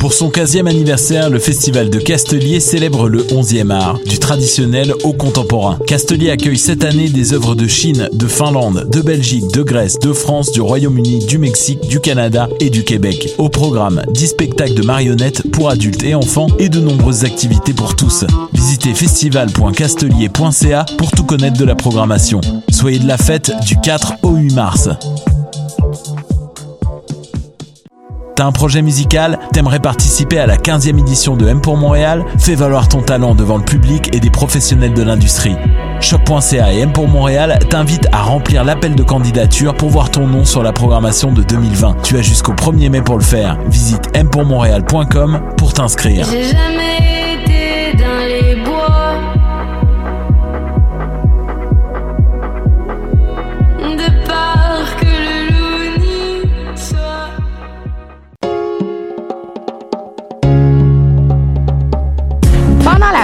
Pour son 15e anniversaire, le Festival de Castelier célèbre le 11e art, du traditionnel au contemporain. Castelier accueille cette année des œuvres de Chine, de Finlande, de Belgique, de Grèce, de France, du Royaume-Uni, du Mexique, du Canada et du Québec. Au programme, 10 spectacles de marionnettes pour adultes et enfants et de nombreuses activités pour tous. Visitez festival.castelier.ca pour tout connaître de la programmation. Soyez de la fête du 4 au 8 mars. T'as un projet musical? T'aimerais participer à la 15e édition de M pour Montréal? Fais valoir ton talent devant le public et des professionnels de l'industrie. Choc.ca et M pour Montréal t'invitent à remplir l'appel de candidature pour voir ton nom sur la programmation de 2020. Tu as jusqu'au 1er mai pour le faire. Visite mpourmontréal.com pour t'inscrire. J'ai jamais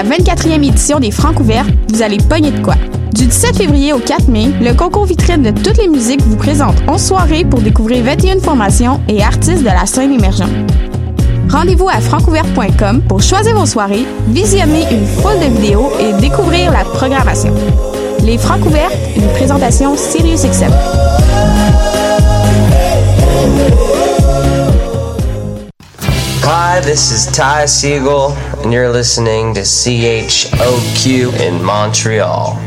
la 24e édition des Francs ouverts, vous allez pogner de quoi? Du 17 février au 4 mai, le concours vitrine de toutes les musiques vous présente 11 soirées pour découvrir 21 formations et artistes de la scène émergente. Rendez-vous à francouvert.com pour choisir vos soirées, visionner une foule de vidéos et découvrir la programmation. Les Francs ouverts, une présentation SiriusXM. Hi, this is Ty Siegel, and you're listening to CHOQ in Montreal.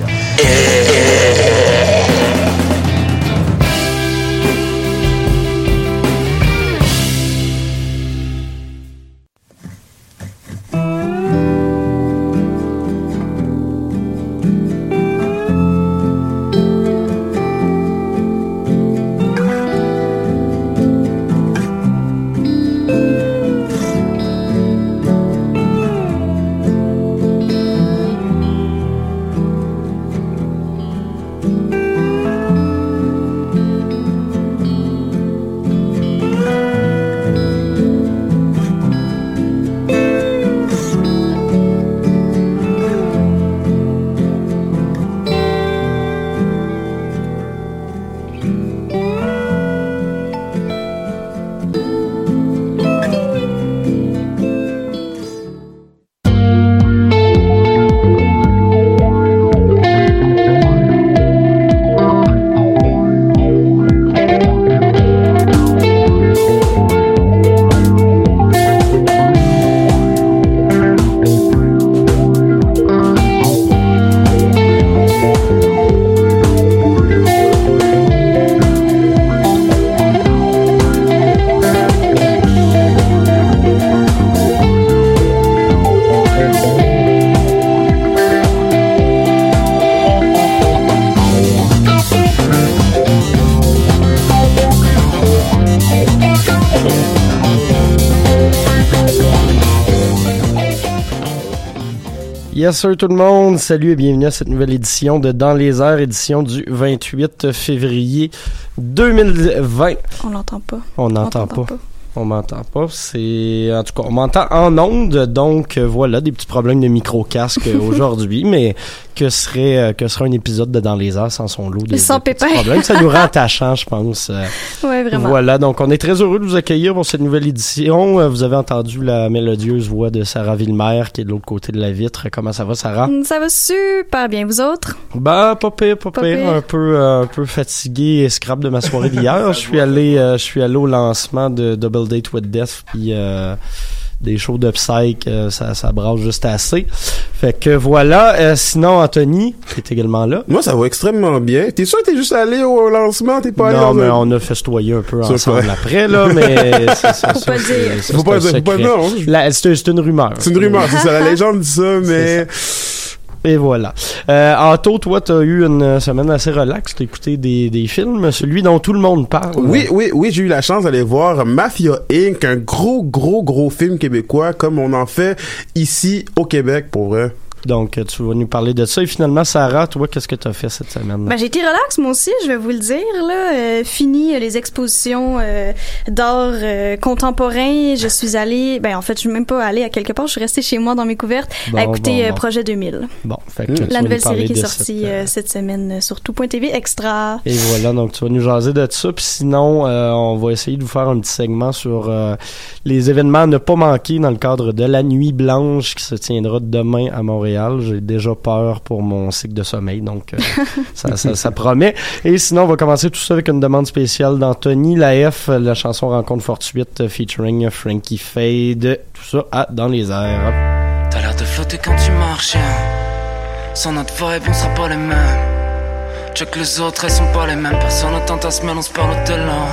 Yes sir tout le monde, salut et bienvenue à cette nouvelle édition de Dans les airs, édition du 28 février 2020. On l'entend pas. On n'entend pas. On m'entend pas. C'est en tout cas, on m'entend en onde, donc euh, voilà des petits problèmes de micro casque aujourd'hui, mais que serait euh, que serait un épisode de Dans les airs sans son lot de, Sans de petits problèmes? Ça nous rend attachants, je pense. Euh, Ouais, vraiment. Voilà, donc on est très heureux de vous accueillir pour cette nouvelle édition. Vous avez entendu la mélodieuse voix de Sarah Villemer qui est de l'autre côté de la vitre. Comment ça va, Sarah? Mm, Ça va super bien, vous autres? Bah, pas pire, pas, Pas pire. pire. Un peu, un peu fatigué et scrap de ma soirée d'hier. Je suis allé, je suis allé au lancement de Double Date with Death, puis euh, des shows de psych, euh, ça, ça brasse juste assez. Fait que voilà. Euh, sinon, Anthony, qui est également là. Moi, ça va extrêmement bien. T'es sûr que t'es juste allé au lancement? T'es pas allé non, mais un- on a festoyé un peu ensemble après, là, mais c'est ça. Faut pas dire. Faut pas dire, c'est une rumeur. C'est une rumeur, c'est ça. La légende dit ça, mais Et voilà. Euh, Anto, toi, t'as eu une semaine assez relaxe. T'as écouté des, des films, celui dont tout le monde parle. Oui, oui, oui, j'ai eu la chance d'aller voir Mafia Inc., un gros, gros, gros film québécois comme on en fait ici au Québec pour vrai. Donc, tu vas nous parler de ça. Et finalement, Sarah, toi, qu'est-ce que tu as fait cette semaine? Ben, j'ai été relax, moi aussi, je vais vous le dire. Là, euh, fini euh, les expositions euh, d'art euh, contemporain. Je suis allée, ben en fait, je suis même pas allée à quelque part. Je suis restée chez moi dans mes couvertes Bon, à écouter bon, euh, bon. Projet 2000. Bon, fait que vas La nouvelle série qui est sortie cette, euh, euh, cette semaine euh, sur tout.tv extra. Et voilà, donc tu vas nous jaser de ça. Puis sinon, euh, on va essayer de vous faire un petit segment sur euh, les événements à ne pas manquer dans le cadre de la Nuit Blanche qui se tiendra demain à Montréal. J'ai déjà peur pour mon cycle de sommeil, donc euh, ça, ça, ça promet. Et sinon, on va commencer tout ça avec une demande spéciale d'Anthony La F, la chanson Rencontre fortuite euh, featuring Frankie Fade. Tout ça à Dans les airs. T'as l'air de flotter quand tu marches, hein. Sans notre vibe, on sera pas les mêmes. Check les autres, elles sont pas les mêmes. Personne n'attend ta semaine, on se parle au talent.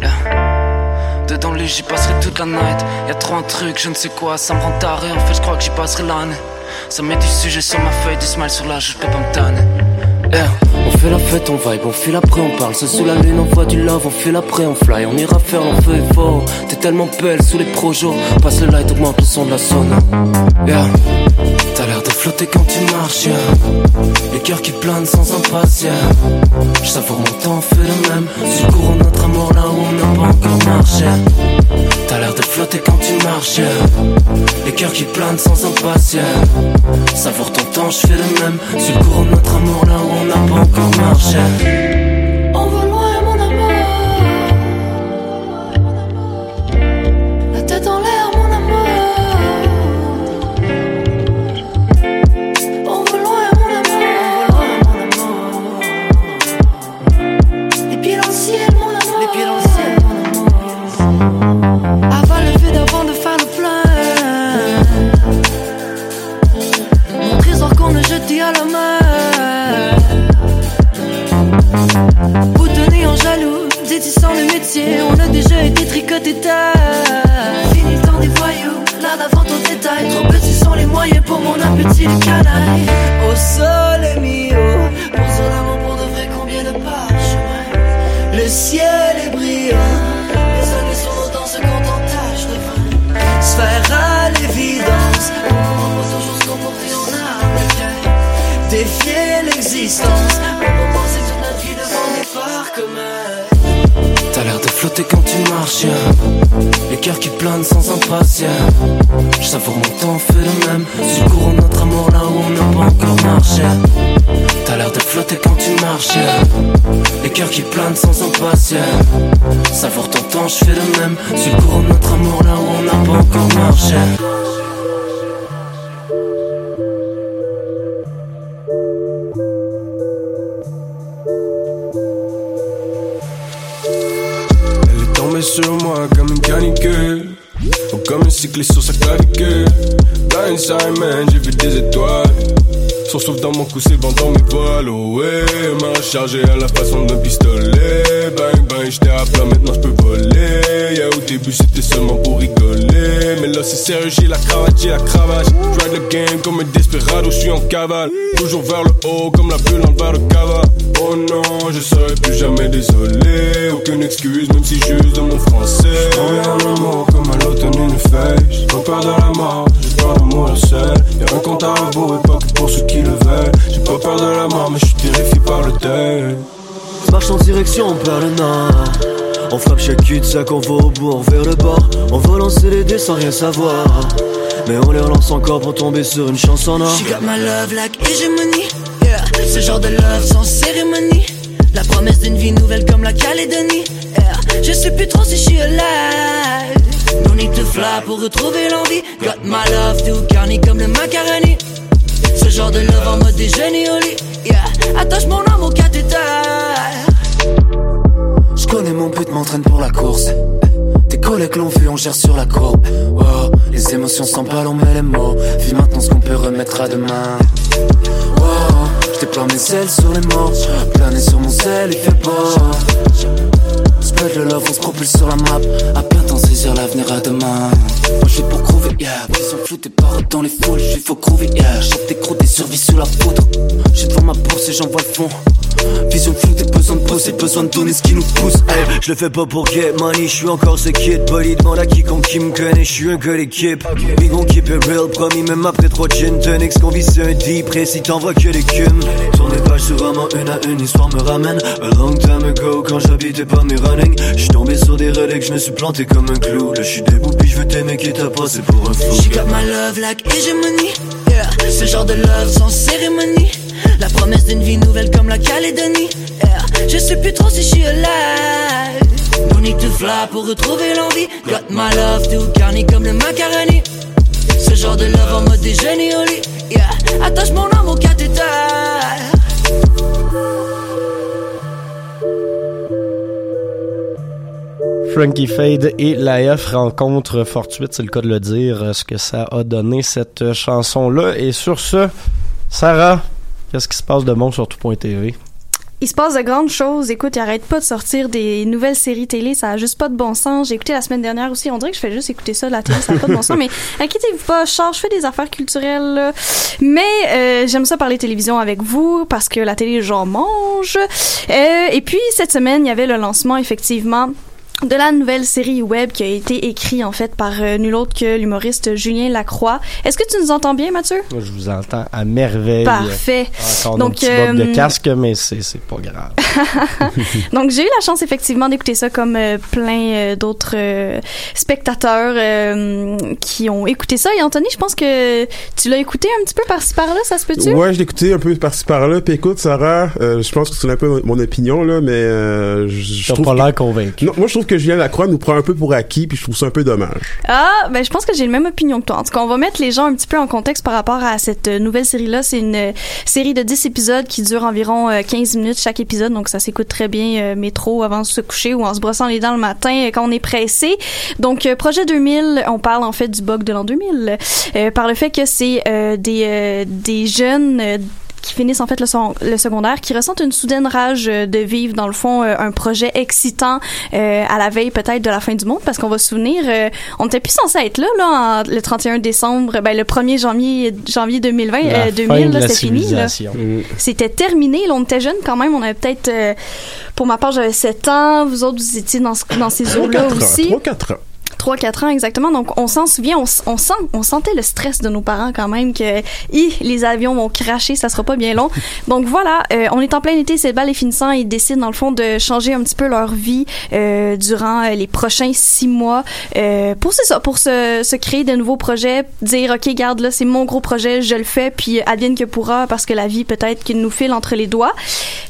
Yeah. Dedans le lit, j'y passerai toute la night. Y'a trop un truc, je ne sais quoi, ça me rend taré. En fait, je crois que j'y passerai l'année. Ça met du sujet sur ma feuille, du smile sur la je peux pas me tanner. Yeah. On fait la fête, on vibe, on file après, on parle. C'est sous la lune, on voit du love, on file après, on fly. On ira faire l'enfeu et fort. T'es tellement belle sous les projos. Passe le light, augmente le son de la sonne. Yeah. T'as l'air de flotter quand tu marches, yeah. Les cœurs qui planent sans impatience. Je savoure mon temps, fait le même. Tu cours notre amour là où on n'a pas encore marché. L'air de flotter quand tu marches. Les cœurs qui planent sans impatience. Savoure ton temps, je fais le même. Tu cours notre amour là où on n'a pas encore marché. On a déjà été tricoté tard. Fini le temps des voyous, là d'avant ton détail. Trop petits sont les moyens pour mon appétit de canaille. Au sol mio, pour son amour pour de vrai, combien de parchemins. Le ciel flotter quand tu marches. Les cœurs qui planent sans impatience. Je savoure mon temps, fait le même. Tu cours notre amour là où on n'a pas encore marché. T'as l'air de flotter quand tu marches. Les cœurs qui planent sans impatience. Savoure ton temps, je fais le même. Tu cours notre amour là où on n'a pas encore marché. Comme un cycliste sur sa clavicule Blindside man, j'ai vu des étoiles Son souffle dans mon cou, c'est vent dans mes voiles Oh ouais, m'a rechargé à la façon d'un pistolet. Bang bang, j'étais à plat, maintenant je peux voler. Yeah, au début c'était seulement pour rigoler. Mais là c'est sérieux, j'ai la cravate, j'ai la cravache. Drive le game comme un desperado, je suis en cavale. Toujours vers le haut comme la bulle le bar de cava. Oh non, je serai plus jamais désolé. Aucune excuse, même si juste de mon français. Dans le mot comme à l'automne une feuille. Pas peur de la mort, mourir seul Y'a un compte à rebours et pas que pour ceux qui le veulent J'ai pas peur de la mort, mais je suis terrifié par le deuil Marche en direction vers le nord On frappe chaque cul-de-sac, on va au bout, vers le bord On va lancer les dés sans rien savoir Mais on les relance encore pour tomber sur une chanson en or She got my love like hégémonie. Yeah. Ce genre de love sans cérémonie. La promesse d'une vie nouvelle comme la Calédonie. Yeah. Je sais plus trop si je suis alive. Need to fly pour retrouver l'envie. Got my love tout carni comme le macaroni. Ce genre de love en mode déjeuner au lit. Yeah. Attache mon âme au cathéter. Je connais mon but, m'entraîne pour la course Tes collègues l'ont vu, on gère sur la courbe Wow, les émotions s'emballent, on met les mots Vis maintenant ce qu'on peut remettre à demain Wow, je déploie mes ailes sur les morts Planer sur mon sel, il fait beau Spread le love, on se propulse sur la map Temps saisir l'avenir à demain Moi je pour prouver, yeah, vision floutée par rock dans les foules, je suis faux groovy, yeah. Chante des croûtes et survie sous la poudre. J'ai devant ma bourse et j'envoie le fond. Vision floue, t'as besoin de poser, besoin de donner ce qui nous pousse. Hey, je le fais pas pour get money, je suis encore ce kid. Bolly demande à quiconque qui me connaît, je suis un gars d'équipe. We gon' keep it real, promis, même après trois gin tonics. Qu'on vit sur un deep, précis, t'envoies que des cumes. Tourner page sur vraiment une à une, histoire me ramène. A long time ago, quand j'habitais pas mes running. J'suis tombé sur des reliques, je me suis planté comme un clou. Là, j'suis debout, puis je veux t'aimer, qui t'a passé pour un fou. She got my love like hegemony. Yeah. Ce genre de love sans cérémonie. La promesse d'une vie nouvelle comme la Calédonie. Yeah. Je sais plus trop si je suis alive. No need to pour retrouver l'envie. Got my love tout garni comme le macaroni. Ce genre de love en mode déjeuner au lit. Yeah. Attache mon âme au cathéter. Frankie Fade et l'AF rencontrent fortuite, c'est le cas de le dire, ce que ça a donné cette chanson-là. Et sur ce, Sarah, qu'est-ce qui se passe de bon sur tout.tv? Il se passe de grandes choses. Écoute, il arrête pas de sortir des nouvelles séries télé. Ça a juste pas de bon sens. J'ai écouté la semaine dernière aussi. On dirait que je fais juste écouter ça de la télé. Ça a pas de bon sens. Mais inquiétez-vous pas. Je charge, je fais des affaires culturelles. là. Mais euh, j'aime ça parler télévision avec vous parce que la télé, j'en mange. Euh, et puis, cette semaine, il y avait le lancement, effectivement, de la nouvelle série web qui a été écrite en fait par euh, nul autre que l'humoriste Julien Lacroix. Est-ce que tu nous entends bien, Mathieu? Moi, je vous entends à merveille. Parfait. Encore Donc, Donc, petit bob euh, de casque, mais c'est c'est pas grave. Donc j'ai eu la chance effectivement d'écouter ça comme euh, plein euh, d'autres euh, spectateurs euh, qui ont écouté ça. Et Anthony, je pense que tu l'as écouté un petit peu par-ci par-là, ça se peut-tu? Ouais, je l'ai écouté un peu par-ci par-là. Puis écoute, Sarah, euh, je pense que c'est un peu mon opinion, là, mais euh, je- je T'as trouve pas que- l'air convaincu. Non, moi, je trouve que Julien Lacroix nous prend un peu pour acquis, puis je trouve ça un peu dommage. Ah, ben je pense que j'ai la même opinion que toi. En tout cas, on va mettre les gens un petit peu en contexte par rapport à cette euh, nouvelle série-là. C'est une euh, série de 10 épisodes qui dure environ euh, 15 minutes chaque épisode, donc ça s'écoute très bien euh, métro avant de se coucher ou en se brossant les dents le matin euh, quand on est pressé. Donc, euh, projet 2000, on parle en fait du bug de l'an 2000 euh, par le fait que c'est euh, des, euh, des jeunes... qui finissent en fait le, son- le secondaire, qui ressentent une soudaine rage euh, de vivre dans le fond euh, un projet excitant euh, à la veille peut-être de la fin du monde, parce qu'on va se souvenir, euh, on était plus censé être là, là en- le 31 décembre, ben le 1er janvier janvier 2020, La euh, fin 2000, de là, la c'était fini. Civilisation. C'était terminé. Là, on était jeunes quand même. On avait peut-être, euh, pour ma part, j'avais 7 ans. Vous autres, vous étiez dans, ce- dans ces eaux-là aussi. 3-4 ans. 3-4 ans exactement. Donc on s'en souvient, on, on sent, on sentait le stress de nos parents quand même que Hi, les avions vont cracher, ça sera pas bien long. Donc voilà, euh, on est en plein été, c'est le bal est finissant, ils décident dans le fond de changer un petit peu leur vie euh, durant euh, les prochains six mois euh, pour c'est ça, pour se, se créer de nouveaux projets, dire ok garde là c'est mon gros projet, je le fais puis advienne que pourra parce que la vie peut-être qu'il nous file entre les doigts.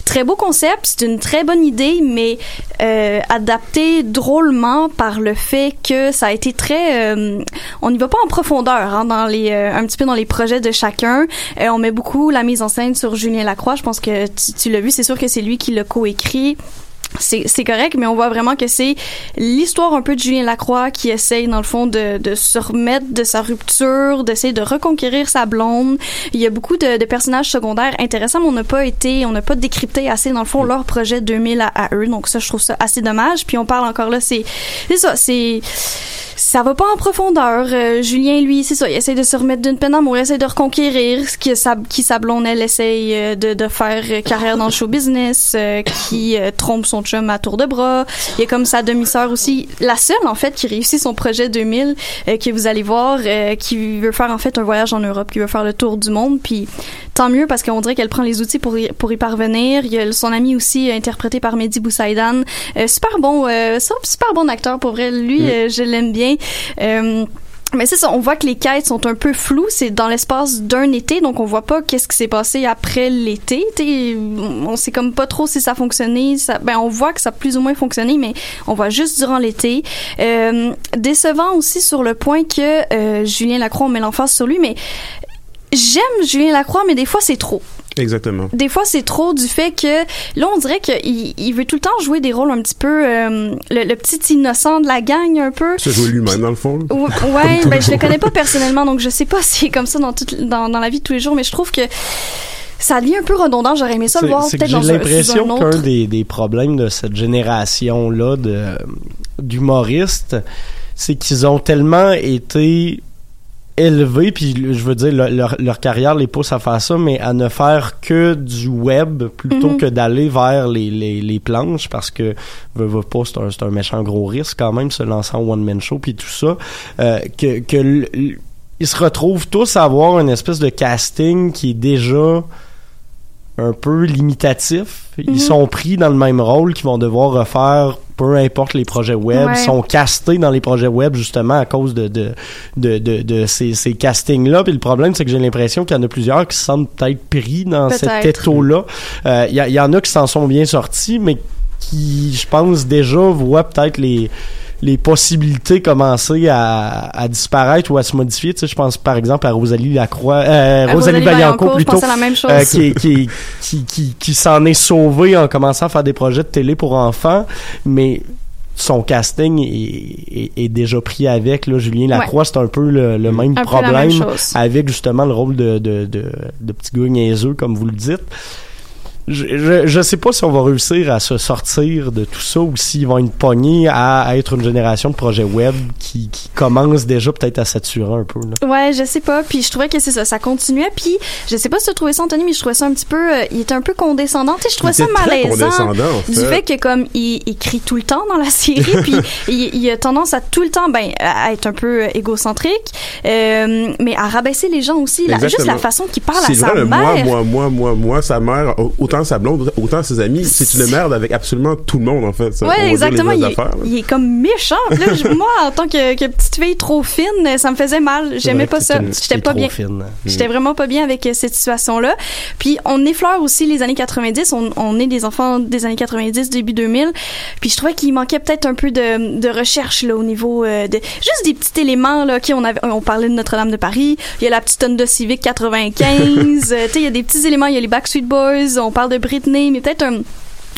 Très beau concept, c'est une très bonne idée, mais euh, adapté drôlement par le fait que ça a été très, euh, on n'y va pas en profondeur hein, dans les, euh, un petit peu dans les projets de chacun. Euh, on met beaucoup la mise en scène sur Julien Lacroix. Je pense que tu, tu l'as vu, c'est sûr que c'est lui qui l'a coécrit c'est c'est correct, mais on voit vraiment que c'est l'histoire un peu de Julien Lacroix qui essaye, dans le fond, de, de se remettre de sa rupture, d'essayer de reconquérir sa blonde. Il y a beaucoup de, de personnages secondaires intéressants, mais on n'a pas été, on n'a pas décrypté assez, dans le fond, leur projet 2000 à, à eux. Donc ça, je trouve ça assez dommage. Puis on parle encore là, c'est c'est ça, c'est ça va pas en profondeur. Euh, Julien, lui, c'est ça, il essaie de se remettre d'une peine d'amour, il essaie de reconquérir ce que sa, qui sa blonde, elle essaye euh, de, de faire euh, carrière dans le show business, euh, qui euh, trompe son chum à tour de bras. Il y a comme sa demi-sœur aussi, la seule, en fait, qui réussit son projet 2000, euh, que vous allez voir, euh, qui veut faire, en fait, un voyage en Europe, qui veut faire le tour du monde, puis tant mieux, parce qu'on dirait qu'elle prend les outils pour y, pour y parvenir. Il y a son ami aussi, euh, interprété par Mehdi Boussaïdan. Super bon, super bon acteur, pour vrai. Lui, euh, je l'aime bien. Mais c'est ça, on voit que les quêtes sont un peu floues. C'est dans l'espace d'un été, donc on voit pas qu'est-ce qui s'est passé après l'été. On sait comme pas trop si ça a fonctionné. Ça, ben on voit que ça a plus ou moins fonctionné, mais on voit juste durant l'été. Euh, décevant aussi sur le point que euh, Julien Lacroix, on met l'emphase sur lui, mais j'aime Julien Lacroix, mais des fois c'est trop. Exactement. Des fois, c'est trop du fait que là, on dirait qu'il il veut tout le temps jouer des rôles un petit peu euh, le, le petit innocent de la gang un peu. Se jouer lui-même, dans le fond. là. Ou- Ouais, ben je le connais pas personnellement, donc je sais pas si c'est comme ça dans, toute- dans, dans la vie de tous les jours, mais je trouve que ça devient un peu redondant. J'aurais aimé ça le voir peut-être dans J'ai l'impression un qu'un des, des problèmes de cette génération-là de- d'humoristes, c'est qu'ils ont tellement été élevés, puis je veux dire, le- leur, leur carrière les pousse à faire ça, mais à ne faire que du web plutôt Mhm. que d'aller vers les, les, les planches, parce que, veux, veux pas, c'est un, c'est un méchant gros risque quand même, se lancer en one-man show, puis tout ça, euh, que, que ils se retrouvent tous à avoir une espèce de casting qui est déjà un peu limitatif. Ils Mhm. sont pris dans le même rôle qu'ils vont devoir refaire peu importe les projets web. Ouais. Ils sont castés dans les projets web justement à cause de, de, de, de, de ces, ces castings-là. Puis le problème, c'est que j'ai l'impression qu'il y en a plusieurs qui se sentent peut-être pris dans cet Peut-être. étau-là. Euh, Il y, a- il y en a qui s'en sont bien sortis, mais qui, je pense, déjà voient peut-être les les possibilités commencer à, à disparaître ou à se modifier. Tu sais, je pense par exemple à Rosalie Lacroix, euh, À Rosalie Rosalie Vaillancourt plutôt, pensais à la même chose. euh, qui, qui, qui, qui, qui s'en est sauvée en commençant à faire des projets de télé pour enfants, mais son casting est, est, est déjà pris avec. Là, Julien Lacroix, c'est un peu le, le même Un problème même chose. avec justement le rôle de, de, de, de petit gars niaiseux, comme vous le dites. Je, je, je sais pas si on va réussir à se sortir de tout ça ou s'ils vont être pognés à, à être une génération de projets web qui, qui commence déjà peut-être à saturer un peu. Là. Ouais, je sais pas. Puis je trouvais que c'est ça, ça continuait. Puis je sais pas si tu trouvé ça, Anthony, mais je trouvais ça un petit peu. euh, il était un peu condescendant. Tu sais, je trouvais Il ça malaisant. condescendant, en Du fait. fait que comme il, il crie tout le temps dans la série, puis il, il a tendance à tout le temps, ben, à être un peu euh, égocentrique, euh, mais à rabaisser les gens aussi. La, juste la façon qu'il parle à sa vrai, le moi, mère. moi, moi, moi, moi, sa mère, autant sa blonde, autant ses amis, c'est une merde avec absolument tout le monde, en fait. les exactement. Il, affaires, là. il est comme méchant. Puis Là, je- moi, en tant que, que petite fille trop fine, ça me faisait mal. J'aimais pas ça. J'étais pas bien. J'étais Mm. vraiment pas bien avec euh, cette situation-là. Puis on effleure aussi les années 90. On, on est des enfants des années 90, début 2000. Puis je trouvais qu'il manquait peut-être un peu de, de recherche là au niveau euh, de juste des petits éléments là. Ok, on avait, on parlait de Notre-Dame de Paris. Il y a la petite Honda Civic 95. euh, tu sais, il y a des petits éléments. Il y a les Backstreet Boys. On parle de Britney, mais peut-être un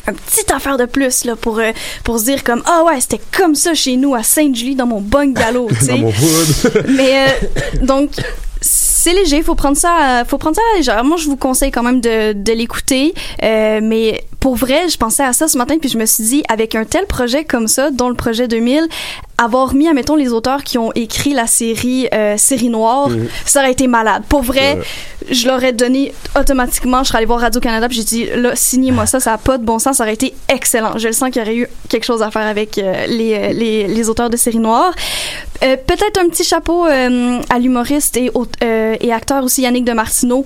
un petit affaire de plus là pour euh, pour se dire comme ah ouais c'était comme ça chez nous à Sainte-Julie dans mon bungalow tu sais. Mais euh, donc c'est léger, faut prendre ça, faut prendre ça à la légère. Moi, je vous conseille quand même de, de l'écouter, euh, mais pour vrai, je pensais à ça ce matin puis je me suis dit avec un tel projet comme ça, dont le projet 2000, avoir mis, admettons, les auteurs qui ont écrit la série euh, Série Noire, Mhm. ça aurait été malade. Pour vrai, Ouais. je l'aurais donné automatiquement. Je serais allée voir Radio Canada puis j'ai dit là, signez-moi ça, ça a pas de bon sens, ça aurait été excellent. Je le sens qu'il y aurait eu quelque chose à faire avec euh, les, euh, les les auteurs de Série Noire. Euh, Peut-être un petit chapeau à l'humoriste et, et acteur aussi Yannick de Martineau.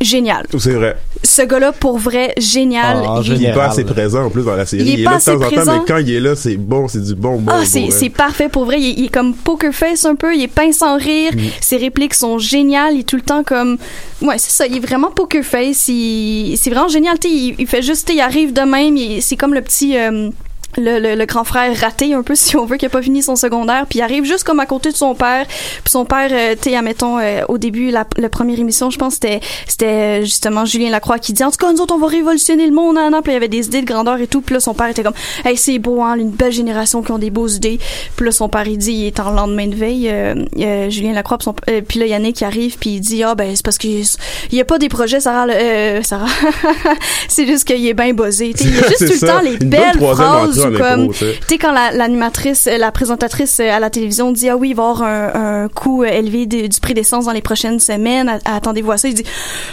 Génial. C'est vrai. Ce gars-là, pour vrai, génial. Ah, Il- est pas assez présent en plus dans la série. Il est est pas là de temps en assez temps, présent. mais quand il est là, c'est bon, c'est du bon bon. Ah, c'est parfait pour vrai. Il, est- il est comme poker face un peu. Il est pince sans rire. Mm. Ses répliques sont géniales. Il est tout le temps comme. Ouais, c'est ça. Il est vraiment poker face. Il- C'est vraiment génial. Tu sais, il, il fait juste. Il arrive de même. il- C'est comme le petit. euh, le, le- le grand frère raté un peu si on veut qui a pas fini son secondaire puis il arrive juste comme à côté de son père. Puis son père euh, tu sais admettons euh, au début la, la première émission je pense c'était c'était euh, justement Julien Lacroix qui dit en tout cas nous autres on va révolutionner le monde nan. puis il y avait des idées de grandeur et tout. Puis là son père était comme hey c'est beau hein une belle génération qui ont des beaux idées. Puis là son père il dit il est en lendemain de veille euh, euh, Julien Lacroix puis son- euh, puis là Yannick qui arrive puis il dit ah ben c'est parce qu'il il y a pas des projets Sarah euh, Sarah. C'est juste qu'il est bien buzzé Tu sais, il y a juste tout le temps les belles phrases comme tu sais. quand la- l'animatrice euh, la présentatrice euh, à la télévision dit ah oui il va y avoir un, un coût euh, élevé de- du prix d'essence dans les prochaines semaines. Attendez-vous à ça. Il dit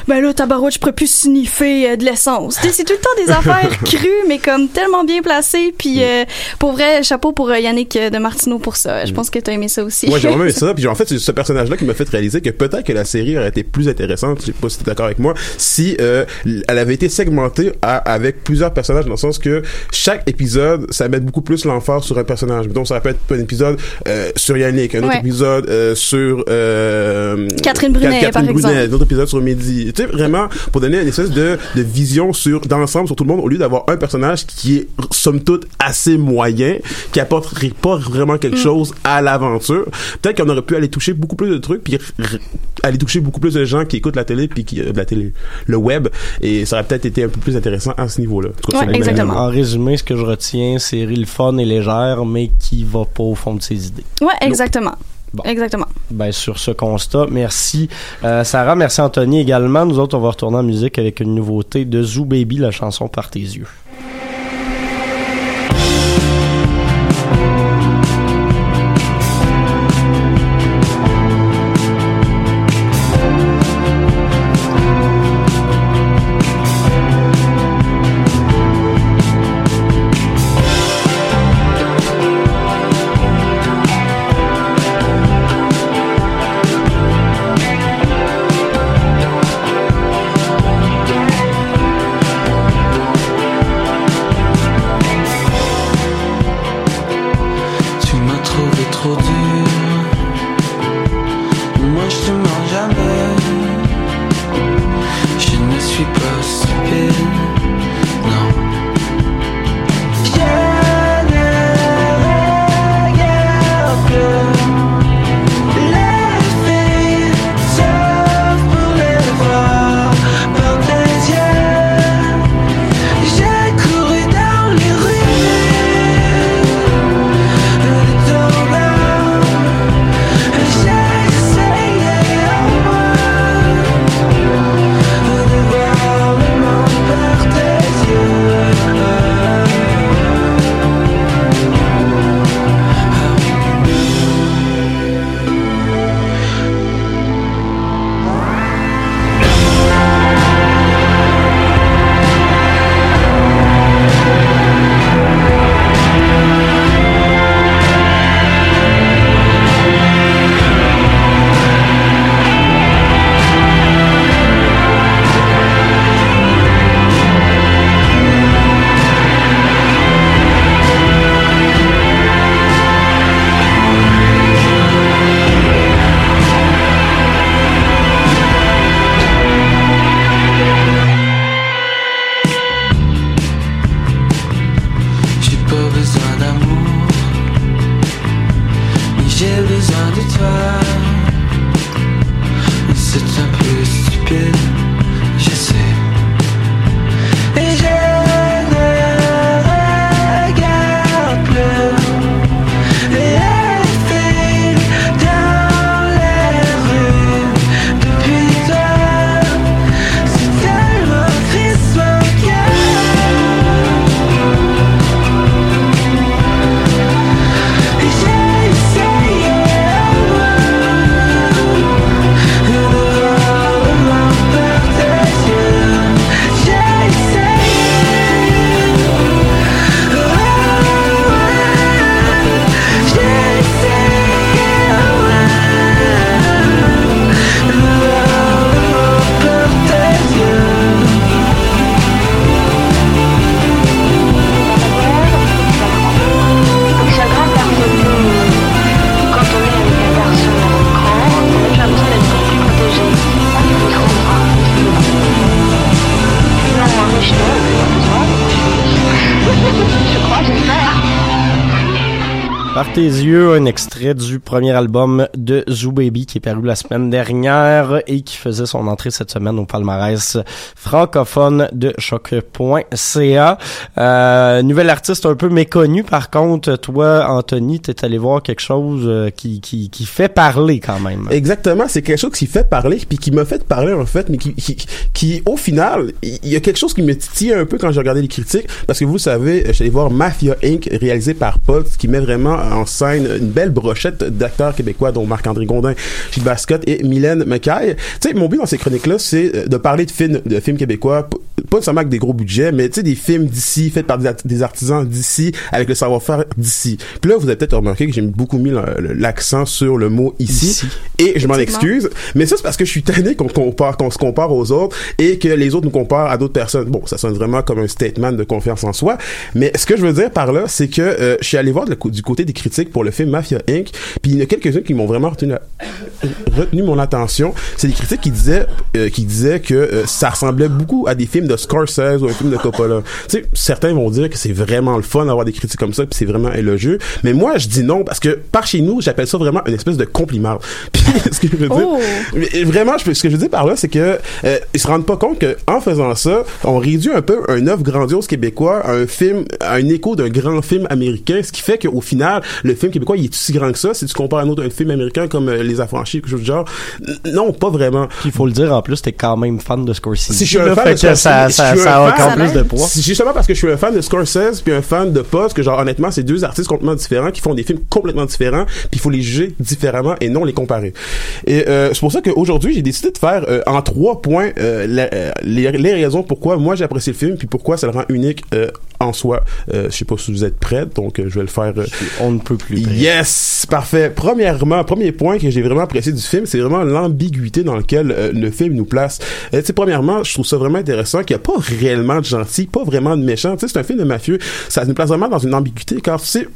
ben là tabarouette je pourrais plus sniffer de l'essence. C'est tout le temps des affaires crues mais comme tellement bien placées. Puis euh, pour vrai chapeau pour euh, Yannick de Martineau pour ça. Je pense que t'as aimé ça aussi. Moi, j'ai vraiment aimé ça. Puis en fait, c'est ce personnage-là qui m'a fait réaliser que peut-être que la série aurait été plus intéressante, je sais pas si t'es d'accord avec moi, si euh, elle avait été segmentée à- avec plusieurs personnages, dans le sens que chaque épisode, ça met beaucoup plus l'emphase sur un personnage. Donc, ça peut être un épisode euh, sur Yannick, un autre Ouais. épisode euh, sur euh, Catherine Brunet, Catherine par Brunet, exemple. un autre épisode sur Mehdi. Tu sais, vraiment, pour donner une espèce de, de vision sur d'ensemble sur tout le monde, au lieu d'avoir un personnage qui est, somme toute, assez moyen, qui apporterait pas vraiment quelque Mm. chose à l'aventure. Peut-être qu'on aurait pu aller toucher beaucoup plus de trucs, puis aller toucher beaucoup plus de gens qui écoutent la télé, puis qui, euh, la télé, le web, et ça aurait peut-être été un peu plus intéressant à ce niveau-là. Mon avis. En résumé, ce que je retiens, série le fun et légère, mais qui va pas au fond de ses idées. ouais exactement exactement Ben, sur ce constat, merci euh, Sarah, merci Anthony également. Nous autres, on va retourner en musique avec une nouveauté de Zoo Baby, la chanson Par tes yeux. Tes yeux, un extrait du premier album de Zoo Baby qui est paru la semaine dernière et qui faisait son entrée cette semaine au palmarès francophone de choc.ca. Euh, nouvel artiste un peu méconnu. Par contre, toi, Anthony, t'es allé voir quelque chose euh, qui, qui, qui fait parler quand même. Exactement, c'est quelque chose qui fait parler puis qui m'a fait parler en fait, mais qui, qui, qui au final, il y a quelque chose qui me titille un peu quand j'ai regardé les critiques parce que vous savez, je suis allé voir Mafia Inc. réalisé par Pod, qui met vraiment en scène une belle brochette d'acteurs québécois dont Marc-André Gondin, Gilles Bascotte et Mylène McKay. Tu sais, mon but dans ces chroniques-là, c'est euh, de parler de films, de films québécois, pas seulement avec des gros budgets, mais tu sais, des films d'ici, faits par des, art- des artisans d'ici, avec le savoir-faire d'ici. Puis là, vous avez peut-être remarqué que j'ai beaucoup mis l'accent sur le mot ici, et je m'en excuse, mais ça c'est parce que je suis tanné qu'on compare, qu'on se compare aux autres et que les autres nous comparent à d'autres personnes. Bon, ça sonne vraiment comme un statement de confiance en soi, mais ce que je veux dire par là, c'est que euh, je suis allé voir du côté des critiques pour le film Mafia Inc. Puis il y en a quelques-uns qui m'ont vraiment retenu, mon attention. C'est des critiques qui disaient, euh, qui disaient que euh, ça ressemblait beaucoup à des films de Scorsese ou un film de Coppola. Tu sais, certains vont dire que c'est vraiment le fun d'avoir des critiques comme ça, puis c'est vraiment élogieux. Mais moi, je dis non parce que par chez nous, j'appelle ça vraiment une espèce de compliment. Puis ce que je veux dire, Oh. vraiment, je, ce que je veux dire par là, c'est que euh, ils se rendent pas compte que en faisant ça, on réduit un peu un œuvre grandiose québécois à un film, à un écho d'un grand film américain, ce qui fait qu'au final, le film québécois, il est aussi grand que ça. Si tu compares à un autre un film américain comme euh, Les Affranchis, quelque chose du genre, non, pas vraiment. Puis il faut le dire en plus, t'es quand même fan de Scorsese. Si je suis un fan de Scorsese, ça, si ça, je suis ça un a fan- encore plus de poids. Justement parce que je suis un fan de Scorsese puis un fan de Post que genre honnêtement c'est deux artistes complètement différents qui font des films complètement différents puis il faut les juger différemment et non les comparer. Et euh, c'est pour ça qu'aujourd'hui j'ai décidé de faire euh, en trois points euh, la- euh, les, les raisons pourquoi moi j'ai apprécié le film puis pourquoi ça le rend unique euh, en soi. Euh, je sais pas si vous êtes prêts donc euh, je vais le faire. euh, On ne peut plus. Yes, parfait. Premièrement, premier point que j'ai vraiment apprécié du film, c'est vraiment l'ambiguïté dans laquelle euh, le film nous place. Euh, tu premièrement, je trouve ça vraiment intéressant qu'il n'y a pas réellement de gentil, pas vraiment de méchant. Tu sais, c'est un film de mafieux. Ça nous place vraiment dans une ambiguïté, car tu sais,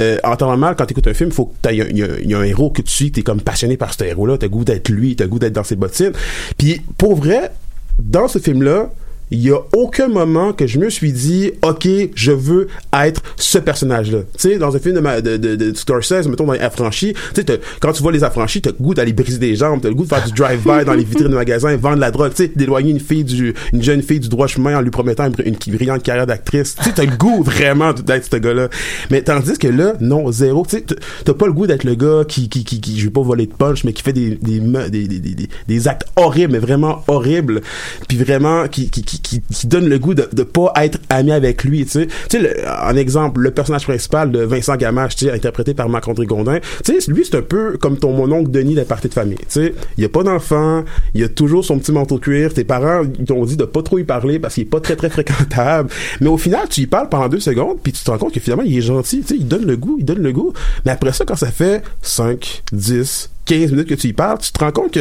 euh, en temps normal, quand tu écoutes un film, faut que y, y y a un héros que tu suis, t'es comme passionné par ce héros-là, t'as goût d'être lui, t'as goût d'être dans ses bottines. Puis, pour vrai, dans ce film-là, il y a aucun moment que je me suis dit ok je veux être ce personnage là tu sais dans un film de ma, de, de, de Scorsese mettons dans les affranchis tu sais quand tu vois les affranchis t'as le goût d'aller briser des jambes t'as le goût de faire du drive-by dans les vitrines de magasins vendre la drogue tu sais d'éloigner une fille du une jeune fille du droit chemin en lui promettant une, brillante carrière d'actrice. Tu sais t'as le goût vraiment d'être ce gars là mais tandis que là non zéro. Tu sais t'as- pas le goût d'être le gars qui qui qui, qui je vais pas voler de punch mais qui fait des des des, des, des, actes horribles mais vraiment horribles puis vraiment qui, qui, qui, donne le goût de, de pas être ami avec lui tu sais. Tu sais en exemple le personnage principal de Vincent Gamache tu sais interprété par Marc-André Gondin tu sais lui c'est un peu comme ton mon oncle Denis de la de famille tu sais. Il a pas d'enfant il a toujours son petit manteau cuir tes parents ils t'ont dit de pas trop y parler parce qu'il est pas très très fréquentable. Mais au final tu y parles pendant deux secondes puis tu te rends compte que finalement il est gentil tu sais il donne le goût il donne le goût. Mais après ça quand ça fait 5 10 15 minutes que tu y parles, tu te rends compte que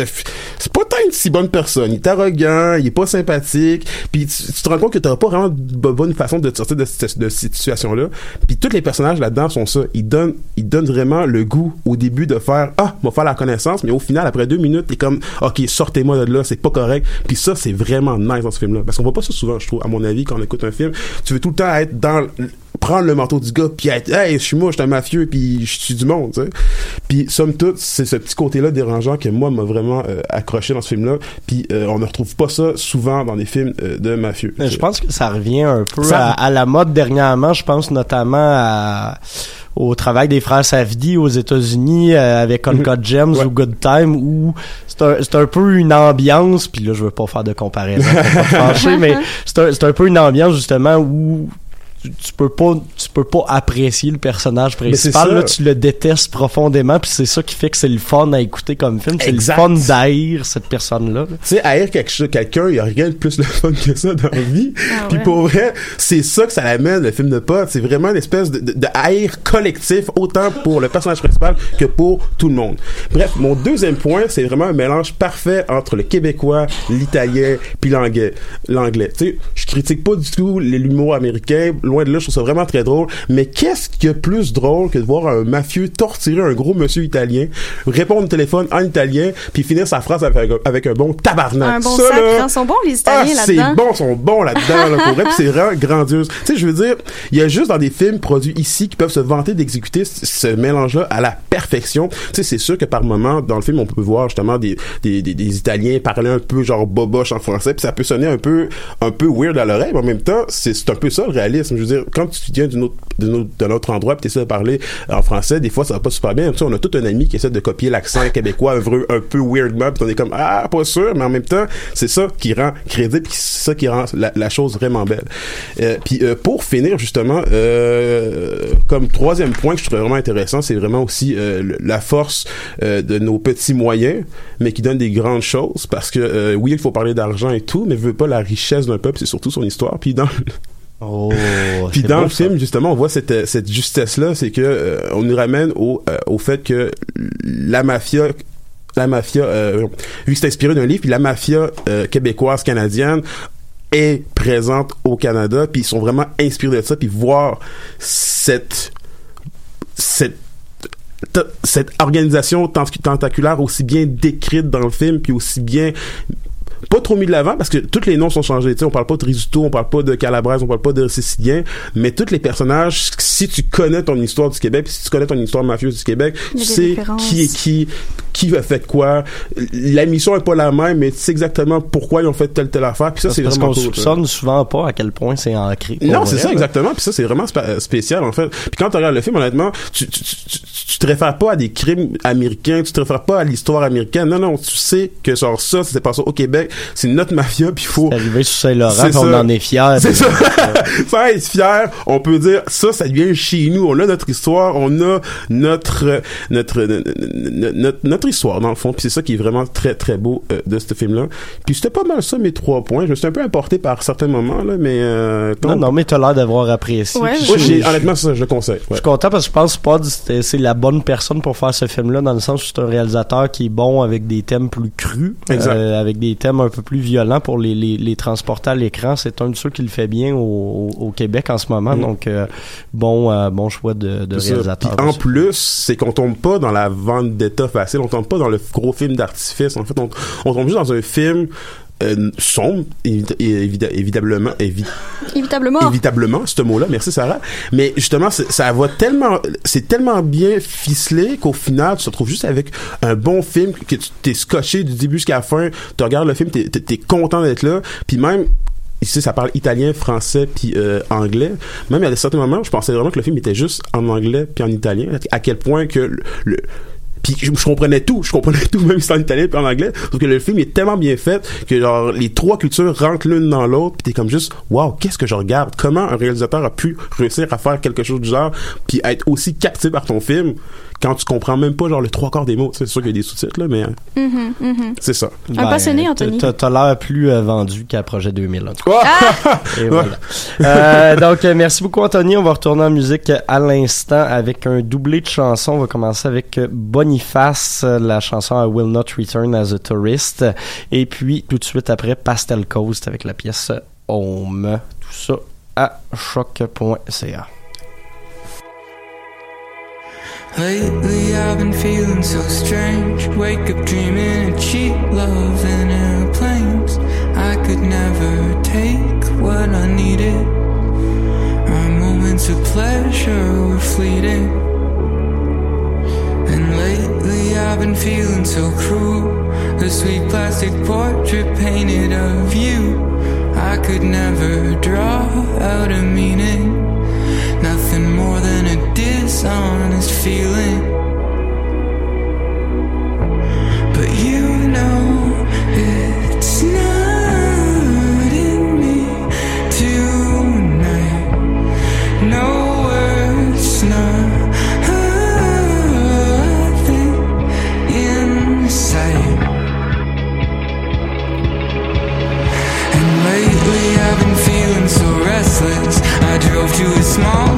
c'est pas tant une si bonne personne. Il est arrogant, il est pas sympathique, puis tu, te rends compte que t'auras pas vraiment de bo- bonne façon de te sortir de, cette- de situation-là. Puis tous les personnages là-dedans sont ça. Ils donnent, ils donnent vraiment le goût au début de faire ah, on va faire la connaissance, mais au final après deux minutes, t'es comme ok, sortez-moi de là, c'est pas correct. Puis ça, c'est vraiment nice dans ce film-là, parce qu'on voit pas ça souvent, je trouve, à mon avis, quand on écoute un film. Tu veux tout le temps être dans prendre le manteau du gars puis être hey je suis moi je suis un mafieux puis je suis du monde puis somme toute c'est ce petit côté là dérangeant que moi m'a vraiment euh, accroché dans ce film là puis euh, on ne retrouve pas ça souvent dans des films euh, de mafieux. Je pense que ça revient un peu Ça- à, à la mode dernièrement. Je pense notamment à- au travail des frères Safdie aux États-Unis avec Uncut Gems ou Good Time où c'est un, c'est un peu une ambiance puis là je veux pas faire de comparaison pas fâcher, mais c'est un, c'est un peu une ambiance justement où tu, tu peux pas tu peux pas apprécier le personnage c'est principal là tu le détestes profondément puis c'est ça qui fait que c'est le fun à écouter comme film c'est le fun d'haïr cette personne là. Tu sais haïr quelque chose quelqu'un il y a rien de plus le fun que ça dans la vie. Puis pour vrai c'est ça que ça l'amène le film de potes c'est vraiment une espèce de, de, de haïr collectif autant pour le personnage principal que pour tout le monde. Bref mon deuxième point c'est vraiment un mélange parfait entre le québécois l'italien puis l'anglais l'anglais. Tu sais je critique pas du tout l'humour américain loin de là je trouve ça vraiment très drôle mais qu'est-ce qu'il y a plus drôle que de voir un mafieux torturer un gros monsieur italien répondre au téléphone en italien puis finir sa phrase avec, un- avec un bon tabarnak? Un bon Ça, là, sont bons les Italiens ah, c'est là-dedans. bon, sont bons là-dedans, là, pour vrai, c'est vraiment grandiose. Tu sais, je veux dire, il y a juste dans des films produits ici qui peuvent se vanter d'exécuter ce, mélange-là à la perfection. Tu sais, c'est sûr que par moment, dans le film, on peut voir justement des, des, des, des Italiens parler un peu genre boboche en français, puis ça peut sonner un peu, un peu weird à l'oreille, mais en même temps, c'est c'est un peu ça le réalisme. Je veux dire, quand tu viens d'une autre, d'un autre, endroit, puis t'essaies de parler en français, des fois, ça va pas super bien. Tu sais, on a tout un ami qui essaie de copier l'accent québécois un, vrai- un peu weirdement, puis on est comme, ah, pas sûr, mais en même temps, c'est ça qui rend crédible, puis c'est ça qui rend la, la chose vraiment belle. Euh, puis euh, pour finir, justement, euh, comme troisième point que je trouve vraiment intéressant, c'est vraiment aussi le- la force de nos petits moyens, mais qui donne des grandes choses, parce que oui, il faut parler d'argent et tout, mais veut pas la richesse d'un peuple, c'est surtout son histoire. Puis dans Oh, puis dans beau, le ça. film, justement, on voit cette, euh, cette justesse-là, c'est que euh, on nous ramène au, euh, au fait que la mafia la mafia, euh, vu que c'est inspiré d'un livre, puis la mafia québécoise canadienne est présente au Canada, puis ils sont vraiment inspirés de ça, puis voir cette cette cette organisation tent- tentaculaire aussi bien décrite dans le film, puis aussi bien pas trop mis de l'avant parce que tous les noms sont changés. Tu sais, on parle pas de Risuto, on parle pas de Calabrese, on parle pas de Sicilien, mais tous les personnages, si tu connais ton histoire du Québec, si tu connais ton histoire mafieuse du Québec, tu sais qui est qui, qui a fait quoi. La mission est pas la même, mais tu sais exactement pourquoi ils ont fait telle telle affaire. Puis ça, c'est parce vraiment qu'on cool, ça. soupçonne souvent pas à quel point c'est ancré. Non, c'est ça exactement. Puis ça, c'est vraiment euh, spécial en fait. Puis quand tu regardes le film, honnêtement, tu, tu, tu, tu- te réfères pas à des crimes américains, tu te réfères pas à l'histoire américaine. Non, non, tu sais que genre ça, c'est passé au Québec, c'est notre mafia, puis il faut. C'est arrivé sur Saint-Laurent, on ça. en est fiers. C'est ça. Sans être fier, on peut dire ça, ça vient chez nous. On a notre histoire, on a notre euh, notre notre, notre, notre histoire dans le fond. Puis c'est ça qui est vraiment très très beau euh, de ce film-là. Puis c'était pas mal ça mes trois points. Je me suis un peu importé par certains moments là, mais euh, Non, non, mais t'as l'air d'avoir apprécié. Ouais, je- honnêtement, ça, je le conseille. Je suis content parce que je pense que c'était- c'est la bonne personne pour faire ce film-là, dans le sens où c'est un réalisateur qui est bon avec des thèmes plus crus, Exact. euh, avec des thèmes un peu plus violents pour les, les, les transporter à l'écran. C'est un de ceux qui le fait bien au, au, au Québec en ce moment, Mm. donc euh, bon, euh, bon choix de, réalisateur. Puis en plus, c'est qu'on tombe pas dans la vente d'état facile, on tombe pas dans le gros film d'artifice. En fait, on, on tombe juste dans un film euh, sombre, évi- évi- évidemment, évi- Inévitablement. évitablement ce mot-là. Merci Sarah. Mais justement ça va tellement c'est tellement bien ficelé qu'au final tu te retrouves juste avec un bon film que tu t'es scotché du début jusqu'à la fin. Tu regardes le film t'es t'es content d'être là. Puis même ici ça parle italien français puis euh, anglais. Même à certains moments je pensais vraiment que le film était juste en anglais puis en italien. À quel point que le, le- je, je comprenais tout, je comprenais tout, même si en italien puis en anglais. Parce que le film est tellement bien fait que genre les trois cultures rentrent l'une dans l'autre, puis t'es comme juste, waouh, qu'est-ce que je regarde? Comment un réalisateur a pu réussir à faire quelque chose du genre, puis être aussi capté par ton film quand tu comprends même pas genre le trois quarts des mots. Tu sais, C'est sûr qu'il y a des sous-titres là, mais euh, Mhm, mhm. c'est ça. Un passionné, Anthony. Ben, T'as l'air plus euh, vendu qu'à Projet 2000. En tout cas. Ah! Et voilà. Euh, donc, euh, merci beaucoup, Anthony. On va retourner en musique à l'instant avec un doublé de chansons. On va commencer avec Boniface, la chanson I Will Not Return as a Tourist. Et puis, tout de suite après, Pastel Coast avec la pièce Home. Tout ça à choc.ca. Lately I've been feeling so strange. Wake up dreaming of cheap love and airplanes. I could never take what I needed. Our moments of pleasure were fleeting. And lately I've been feeling so cruel. The sweet plastic portrait painted of you. I could never draw out a meaning. Nothing more than a dishonest feeling. But you know it's not in me tonight. No words, nothing in sight. And lately I've been feeling so restless. I drove to a small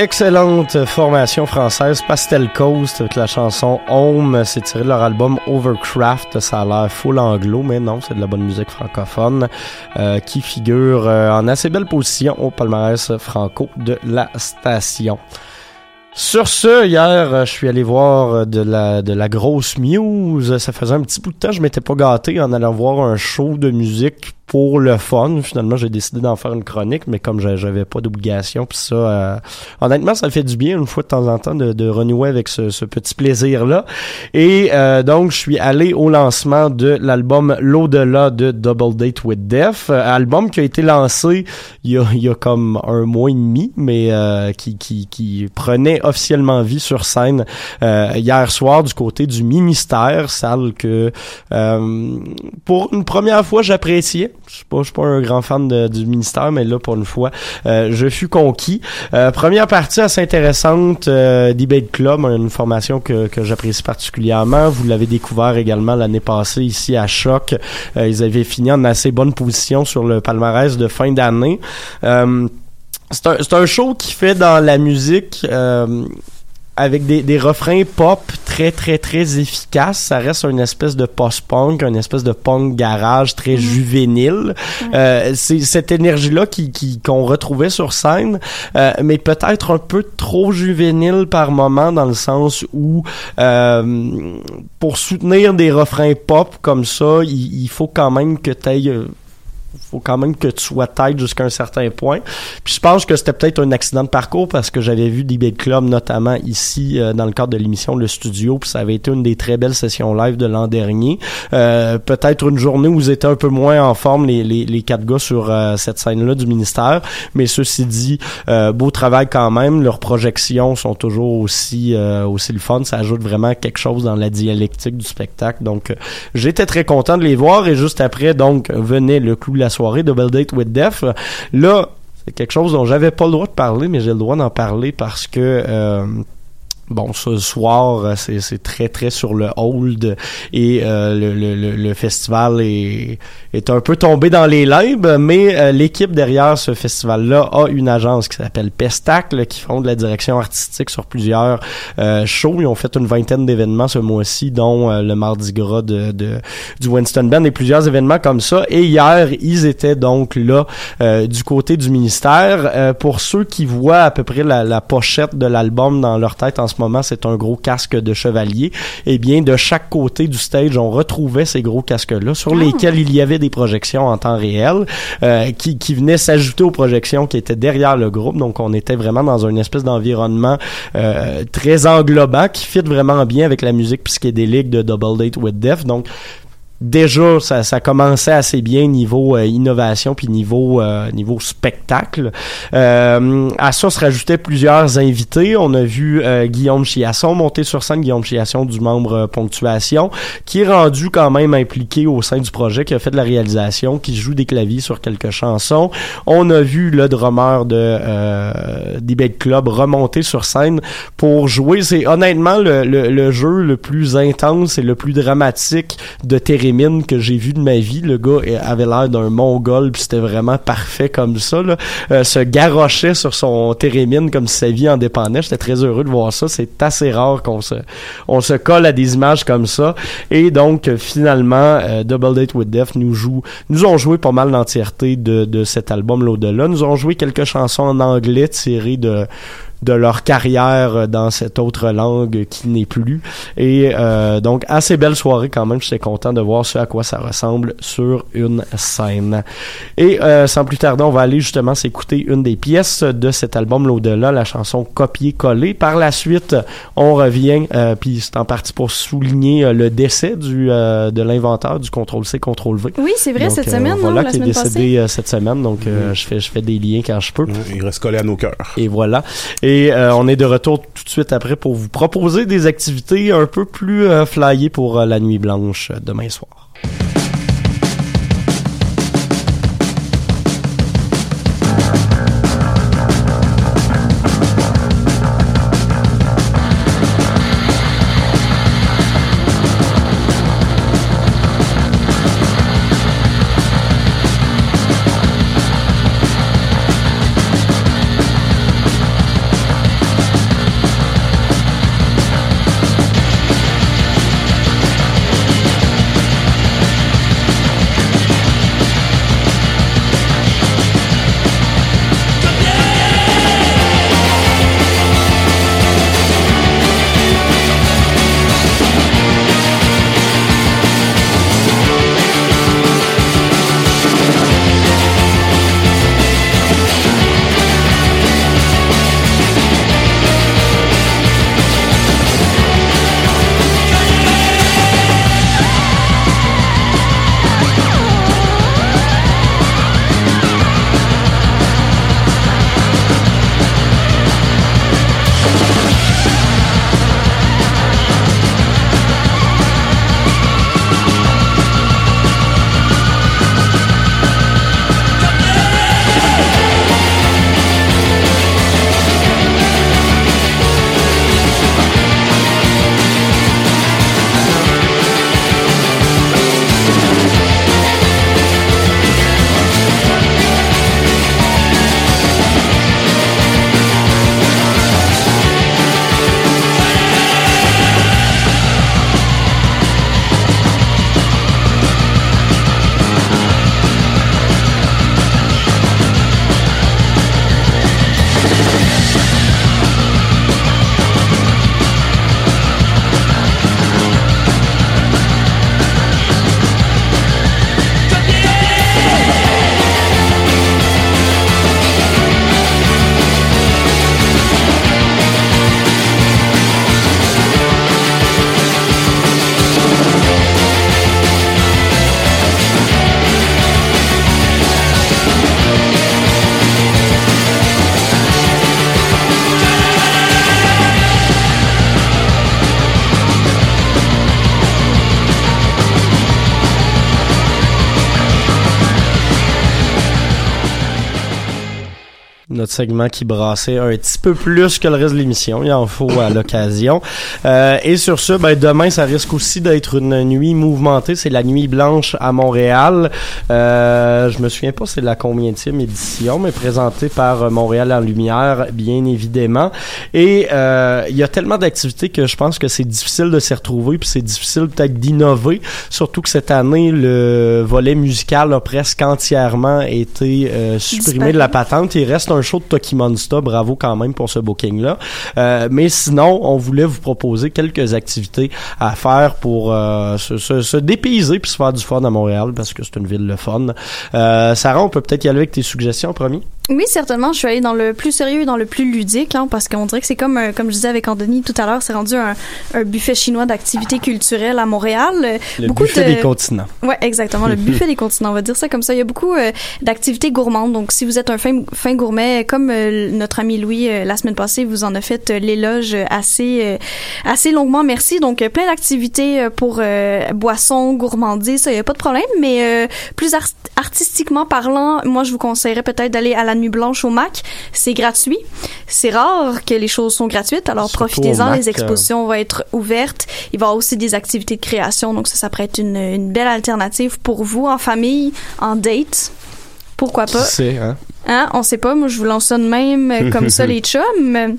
Excellente formation française, Pastel Coast, avec la chanson Home. C'est tiré de leur album Overcraft. Ça a l'air full anglo, mais non, c'est de la bonne musique francophone euh, qui figure euh, en assez belle position au palmarès franco de la station. Sur ce, hier, euh, je suis allé voir euh, de la, de la grosse Muse. Ça faisait un petit bout de temps, je m'étais pas gâté en allant voir un show de musique pour le fun. Finalement, j'ai décidé d'en faire une chronique, mais comme j'a- j'avais pas d'obligation, puis ça, euh, honnêtement, ça fait du bien une fois de temps en temps de, de renouer avec ce, ce petit plaisir-là. Et euh, donc, je suis allé au lancement de l'album L'au-delà de Double Date with Death, euh, album qui a été lancé il y a, il y a comme un mois et demi, mais euh, qui, qui, qui prenait officiellement vie sur scène euh, hier soir du côté du ministère, salle que euh, pour une première fois j'appréciais. Je suis pas, pas un grand fan du ministère, mais là pour une fois, euh, je fus conquis. Euh, première partie assez intéressante, euh, Club, une formation que, que j'apprécie particulièrement. Vous l'avez découvert également l'année passée ici à Choc. Euh, ils avaient fini en assez bonne position sur le palmarès de fin d'année. Euh, c'est un, un show qui fait dans la musique euh, avec des, des refrains pop très très très efficaces. Ça reste une espèce de post-punk, une espèce de punk garage très juvénile. Euh, c'est cette énergie-là qui, qui, qu'on retrouvait sur scène, euh, mais peut-être un peu trop juvénile par moment dans le sens où euh, pour soutenir des refrains pop comme ça, il, il faut quand même que tu ailles faut quand même que tu sois tête jusqu'à un certain point. Puis je pense que c'était peut-être un accident de parcours parce que j'avais vu Debate Club notamment ici euh, dans le cadre de l'émission Le Studio, puis ça avait été une des très belles sessions live de l'an dernier. Euh, peut-être une journée où vous étiez un peu moins en forme les, les, les quatre gars sur euh, cette scène-là du ministère, mais ceci dit, euh, beau travail quand même. Leurs projections sont toujours aussi euh, aussi le fun. Ça ajoute vraiment quelque chose dans la dialectique du spectacle. Donc euh, j'étais très content de les voir et juste après donc venait le clou de la soirée Double Date with Death. Là, c'est quelque chose dont j'avais pas le droit de parler, mais j'ai le droit d'en parler parce que euh, Bon, ce soir, euh, c'est très, très sur le hold et euh, le, le, le, festival est, est un peu tombé dans les limbes, mais euh, l'équipe derrière ce festival-là a une agence qui s'appelle Pestacle qui font de la direction artistique sur plusieurs shows. Ils ont fait une vingtaine d'événements ce mois-ci, dont le Mardi Gras de, de, du Winston Band et plusieurs événements comme ça. Et hier, ils étaient donc là du côté du ministère. Pour ceux qui voient à peu près la, la pochette de l'album dans leur tête en ce moment, c'est un gros casque de chevalier. Eh bien, de chaque côté du stage, on retrouvait ces gros casques-là sur lesquels il y avait des projections en temps réel euh, qui, qui venaient s'ajouter aux projections qui étaient derrière le groupe. Donc, on était vraiment dans une espèce d'environnement euh, très englobant qui fit vraiment bien avec la musique psychédélique de Double Date with Death. Donc, déjà ça, ça commençait assez bien niveau euh, innovation puis niveau euh, niveau spectacle. Euh, à ça se rajoutaient plusieurs invités. On a vu Guillaume Chiasson monter sur scène Guillaume Chiasson du membre ponctuation qui est rendu quand même impliqué au sein du projet qui a fait de la réalisation qui joue des claviers sur quelques chansons. On a vu le drummer de Debate Club remonter sur scène pour jouer. C'est honnêtement le, le, le jeu le plus intense et le plus dramatique de Térémine que j'ai vu de ma vie. Le gars avait l'air d'un mongol, puis c'était vraiment parfait comme ça. Euh, se garochait sur son Térémine comme si sa vie en dépendait. J'étais très heureux de voir ça. C'est assez rare qu'on se, on se colle à des images comme ça. Et donc, finalement, euh, Double Date with Death nous joue, nous ont joué pas mal l'entièreté de, de cet album l'au-delà. Nous ont joué quelques chansons en anglais tirées de de leur carrière dans cette autre langue qui n'est plus. Et euh, donc, assez belle soirée quand même. J'étais content de voir ce à quoi ça ressemble sur une scène. Et euh, sans plus tarder, on va aller justement s'écouter une des pièces de cet album L'au-delà, la chanson Copier-coller. Par la suite, on revient, euh, puis c'est en partie pour souligner euh, le décès du euh, de l'inventeur du Ctrl-C, Ctrl-V. Oui, c'est vrai, Donc, cette euh, semaine, non, voilà, la qui est semaine décédé passée. euh, cette semaine. Donc, euh, je fais je fais des liens quand je peux. Il reste collé à nos cœurs. Et voilà. Et euh, on est de retour tout de suite après pour vous proposer des activités un peu plus euh, flyées pour euh, la nuit blanche demain soir. Segment qui brassait un petit peu plus que le reste de l'émission. Il en faut à l'occasion. Euh, et sur ce, ben, demain, ça risque aussi d'être une nuit mouvementée. C'est la nuit blanche à Montréal. Euh, je me souviens pas c'est la combienième édition, mais présentée par Montréal en Lumière, bien évidemment. Et euh, il y a tellement d'activités que je pense que c'est difficile de s'y retrouver, puis c'est difficile peut-être d'innover. Surtout que cette année, le volet musical a presque entièrement été euh, supprimé de la patente. Il reste un show de Toki. Bravo quand même pour ce booking-là. Euh, mais sinon, on voulait vous proposer quelques activités à faire pour euh, se, se, se dépayser puis se faire du fun à Montréal parce que c'est une ville le fun. Euh, Sarah, on peut peut-être y aller avec tes suggestions premier? Oui, certainement. Je suis allée dans le plus sérieux et dans le plus ludique, hein, parce qu'on dirait que c'est comme, euh, comme je disais avec Anthony tout à l'heure, c'est rendu un, un buffet chinois d'activités culturelles à Montréal. Le buffet des continents. Ouais, exactement. Le buffet des continents, on va dire ça comme ça. Il y a beaucoup euh, d'activités gourmandes. Donc, si vous êtes un fin, fin gourmet, comme euh, notre ami Louis euh, la semaine passée, vous en a fait euh, l'éloge assez, euh, assez longuement. Merci. Donc, euh, plein d'activités euh, pour euh, boissons, gourmandises, ça, il y a pas de problème. Mais euh, plus art- artistiquement parlant, moi, je vous conseillerais peut-être d'aller à la Nuit Blanche au MAC. C'est gratuit. C'est rare que les choses sont gratuites. Alors, profitez-en. Les expositions vont être ouvertes. Il va y avoir aussi des activités de création. Donc, ça, ça pourrait être une, une belle alternative pour vous en famille, en date. Pourquoi Qui pas? sait, hein? Hein? On sait pas. Moi, je vous lance ça de même, euh, comme ça, les chums.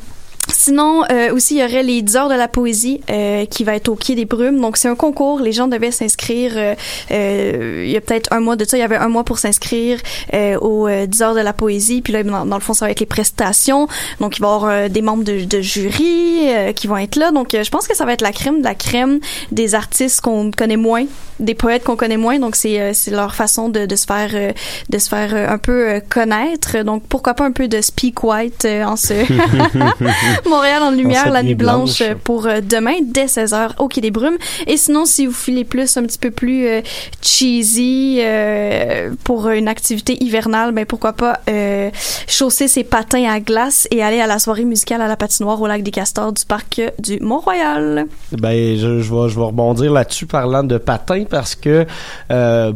Sinon, euh, aussi, il y aurait les 10 heures de la poésie euh, qui va être au Quai des Brumes. Donc, c'est un concours. Les gens devaient s'inscrire. euh, euh, il y a peut-être un mois de ça. Il y avait un mois pour s'inscrire euh, aux euh, 10 heures de la poésie. Puis là, dans, dans le fond, ça va être les prestations. Donc, il va y avoir des membres de, de jury euh, qui vont être là. Donc, euh, je pense que ça va être la crème de la crème des artistes qu'on connaît moins, des poètes qu'on connaît moins. Donc, c'est euh, leur façon de, de se faire euh, de se faire un peu connaître. Donc, pourquoi pas un peu de speak white euh, en ce Montréal en lumière, la nuit blanche, blanche. euh, pour euh, demain dès 16h au Quai des Brumes. Et sinon, si vous filez plus, un petit peu plus euh, cheesy euh, pour une activité hivernale, ben pourquoi pas euh, chausser ses patins à glace et aller à la soirée musicale à la patinoire au lac des Castors du parc du Mont-Royal. Ben, je, je, vais, je vais rebondir là-dessus parlant de patins parce que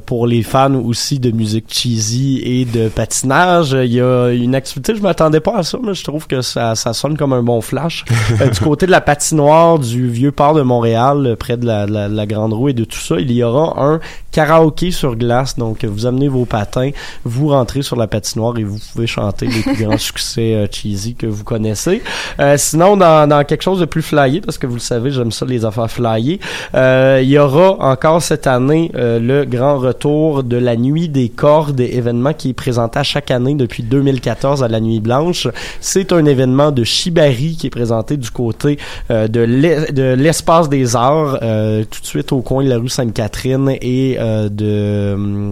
pour les fans aussi de musique cheesy et de patinage, il y a une activité, je m'attendais pas à ça, mais je trouve que ça, ça sonne comme un bon flash. Euh, du côté de la patinoire du vieux port de Montréal, euh, près de la, la, la Grande Roue et de tout ça, il y aura un karaoké sur glace. Donc, vous amenez vos patins, vous rentrez sur la patinoire et vous pouvez chanter les plus grands succès euh, cheesy que vous connaissez. Euh, sinon, dans, dans quelque chose de plus flyé, parce que vous le savez, j'aime ça les affaires flyées, euh, il y aura encore cette année euh, le grand retour de la Nuit des cordes, événement qui est présenté à chaque année depuis 2014 à la Nuit Blanche. C'est un événement de Shibari qui est présenté du côté euh, de l'es- de l'espace des arts, euh, tout de suite au coin de la rue Sainte-Catherine et euh, de hum,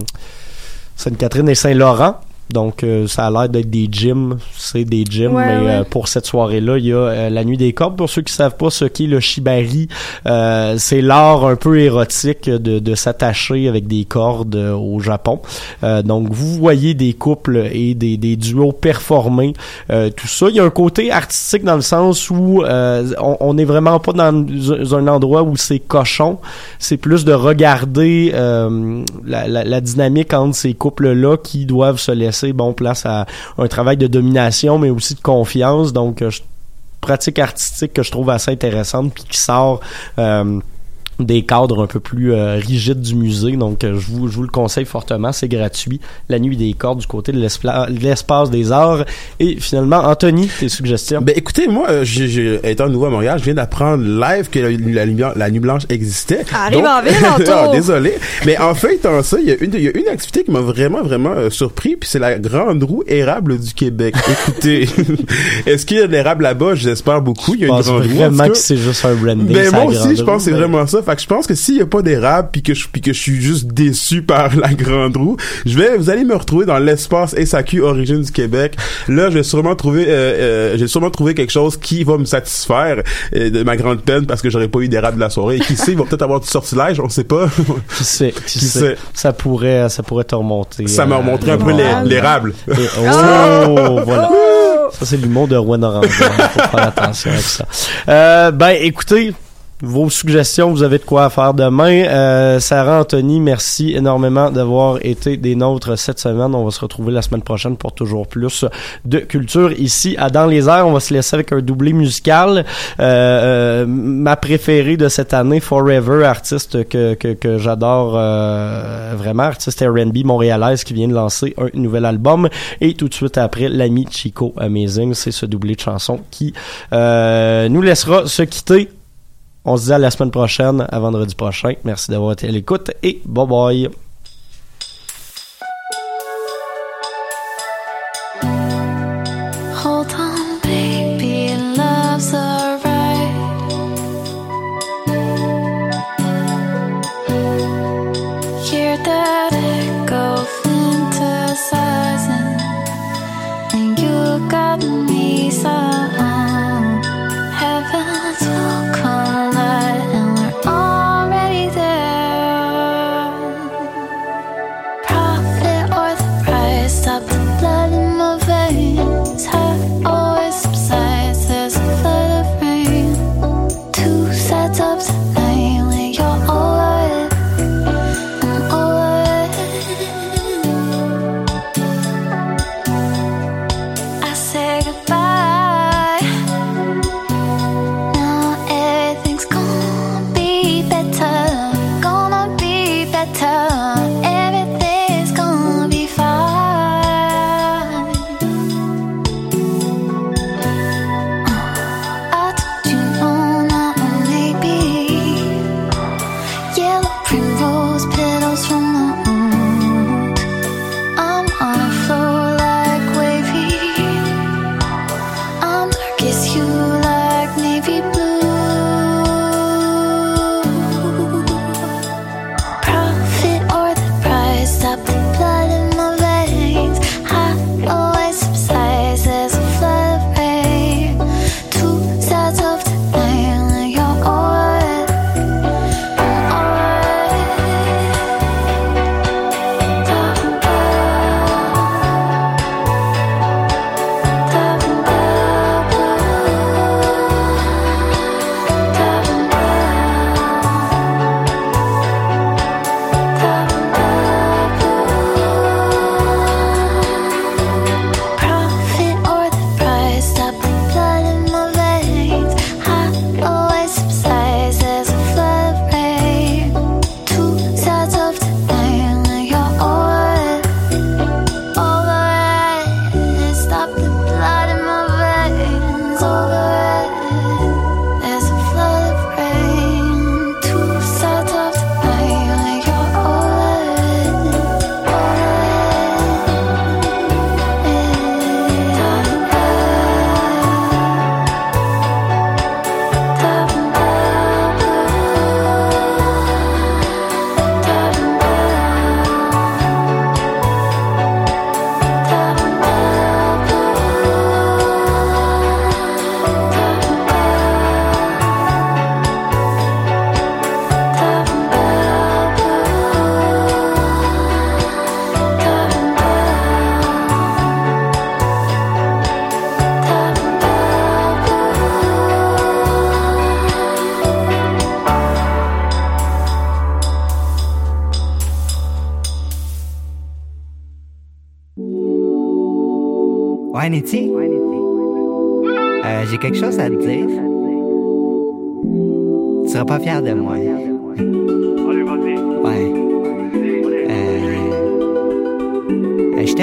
Sainte-Catherine et Saint-Laurent. Donc, euh, ça a l'air d'être des gyms. C'est des gyms, Ouais, mais ouais. euh, pour cette soirée-là, il y a euh, la nuit des cordes. Pour ceux qui savent pas ce qu'est le shibari, euh, c'est l'art un peu érotique de, de s'attacher avec des cordes euh, au Japon. Euh, donc, vous voyez des couples et des, des duos performer euh, tout ça. Il y a un côté artistique dans le sens où euh, on on n'est vraiment pas dans un endroit où c'est cochon. C'est plus de regarder euh, la, la, la dynamique entre ces couples-là qui doivent se laisser bon place à un travail de domination, mais aussi de confiance. Donc, euh, pratique artistique que je trouve assez intéressante puis qui sort euh, des cadres un peu plus euh, rigides du musée. Donc, euh, je, vous, je vous le conseille fortement. C'est gratuit. La nuit des cordes du côté de l'espace des arts. Et finalement, Anthony, tes suggestions? Ben écoutez, moi, euh, étant nouveau à Montréal, je viens d'apprendre live que la, la, lumière- la nuit blanche existait. Arrive Donc- en ville! Ah, désolé. Mais en fait, étant ça, il y a une, il y a une activité qui m'a vraiment, vraiment euh, surpris, puis c'est la grande roue érable du Québec. Écoutez, est-ce qu'il y a de l'érable là-bas? J'espère beaucoup. Il y a une grande roue. en vraiment que c'est juste un branding. Ben moi aussi, je pense que c'est vraiment ça. Fait que je pense que s'il y a pas d'érable puis que je puis que je suis juste déçu par la grande roue, je vais vous allez me retrouver dans l'espace SAQ Origine du Québec. Là, je vais sûrement trouver euh, euh, j'ai sûrement trouvé quelque chose qui va me satisfaire euh, de ma grande peine parce que j'aurais pas eu d'érable de la soirée. Et qui sait, il va peut-être avoir du sortilège, on sait pas. Qui sait, qui, Qui sait. sait. Ça pourrait, ça pourrait te remonter. Ça m'a remonté un peu l'érable. Et- Oh, voilà. Ça, c'est l'humour de Rouen Orange. Il faut faire attention avec ça. Euh, ben, écoutez, vos suggestions, vous avez de quoi faire demain. Euh, Sarah, Anthony, merci énormément d'avoir été des nôtres cette semaine. On va se retrouver la semaine prochaine pour toujours plus de culture ici à Dans les airs. On va se laisser avec un doublé musical. Euh, euh, ma préférée de cette année, Forever, artiste que, que, que j'adore euh, vraiment, artiste R&B montréalaise qui vient de lancer un nouvel album. Et tout de suite après, l'ami Chico Amazing, c'est ce doublé de chanson qui euh, nous laissera se quitter. On se dit à la semaine prochaine, à vendredi prochain. Merci d'avoir été à l'écoute et bye bye.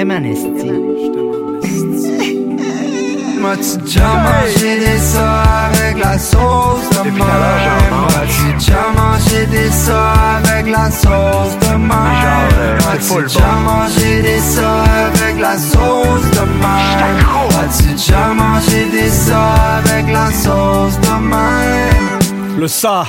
Euh, je t'aime en esti. M'as-tu déjà mangé des ça avec la sauce de? M'as-tu déjà mangé des ça avec la sauce de déjà mangé des ça avec la sauce de déjà mangé des ça avec la sauce de? Le ça,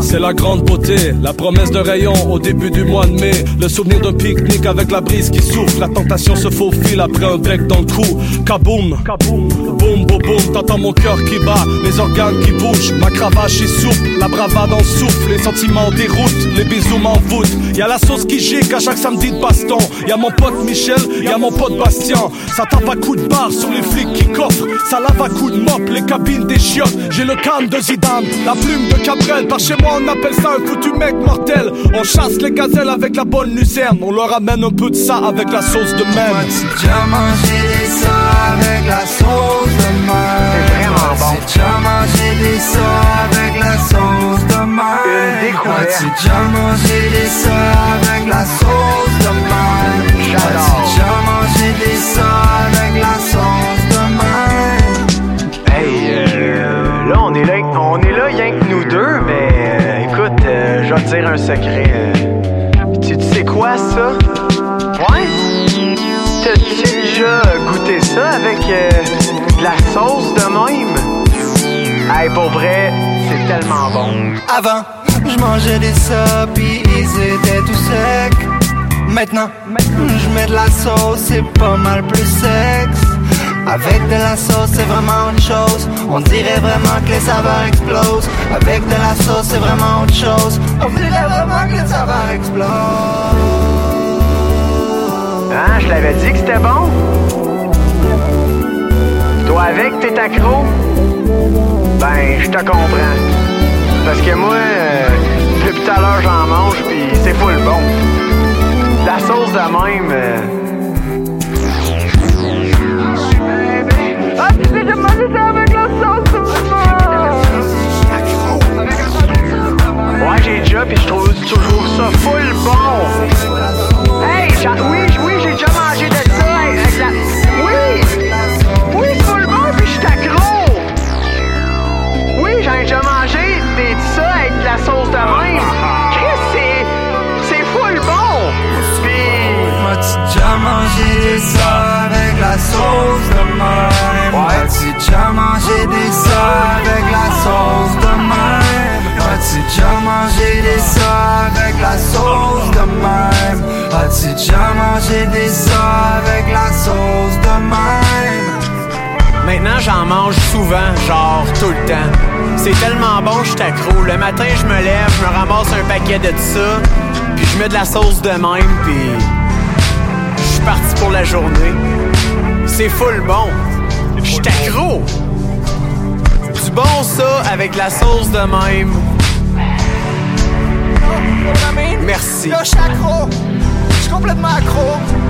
c'est la grande beauté, la promesse de rayon au début du mois de mai, le souvenir d'un pique-nique avec la brise qui souffle, la tentation se faufile après un bec dans le cou, kaboum, boum, boum, boum, t'entends mon cœur qui bat, les organes qui bougent, ma cravache est souple, la bravade en souffle, les sentiments déroutent, les bisous m'envoûtent, y a la sauce qui gicle à chaque samedi de baston, y a mon pote Michel, y a mon pote Bastien, ça tape à coups de barre sur les flics qui coffrent, ça lave à coups de mop les cabines des chiottes, j'ai le calme de Zidane, la plume de Cabrel. Par chez moi, on appelle ça un foutu mec mortel. On chasse les gazelles avec la bonne lucerne. On leur amène un peu de ça avec la sauce de même. Déjà mangé des ça avec la sauce de même? C'est vraiment bon. Déjà mangé des ça avec la sauce de même? Une découverte. Déjà mangé des ça avec la sauce de même? J'adore. Déjà mangé des ça avec la sauce un secret. euh. tu, tu sais quoi, ça? Ouais? T'as-tu déjà goûté ça avec euh, de la sauce de même? Hey, pour vrai, c'est tellement bon. Avant, je mangeais des ça pis ils étaient tout secs. Maintenant, je mets de la sauce, c'est pas mal plus sexe. Avec de la sauce, c'est vraiment autre chose. On dirait vraiment que les saveurs explosent. Avec de la sauce, c'est vraiment autre chose. On dirait vraiment que les saveurs explosent. Hein, je l'avais dit que c'était bon? Toi avec, t'es accro? Ben, je te comprends. Parce que moi, euh, depuis tout à l'heure, j'en mange, puis c'est full bon. La sauce de même... euh, Ouais, j'ai déjà, puis je trouve toujours ça full bon. Hey, oui, oui, j'ai déjà mangé de ça avec la... Oui! Oui, full bon, puis je suis accro! Oui, j'en ai déjà mangé des de ça avec la sauce de même. Chris, c'est... c'est full bon! Puis... As-tu déjà mangé ça avec la sauce de même? Avec la sauce de même? As-tu déjà mangé des ça avec la sauce de même? As-tu déjà mangé des ça avec la sauce de même? Maintenant, j'en mange souvent, genre tout le temps. C'est tellement bon, je suis accro. Le matin, je me lève, je me ramasse un paquet de ça, puis je mets de la sauce de même, puis je suis parti pour la journée. C'est full bon. Je suis accro. Du bon ça avec la sauce de même. Merci. Là, je suis accro. Je suis complètement accro.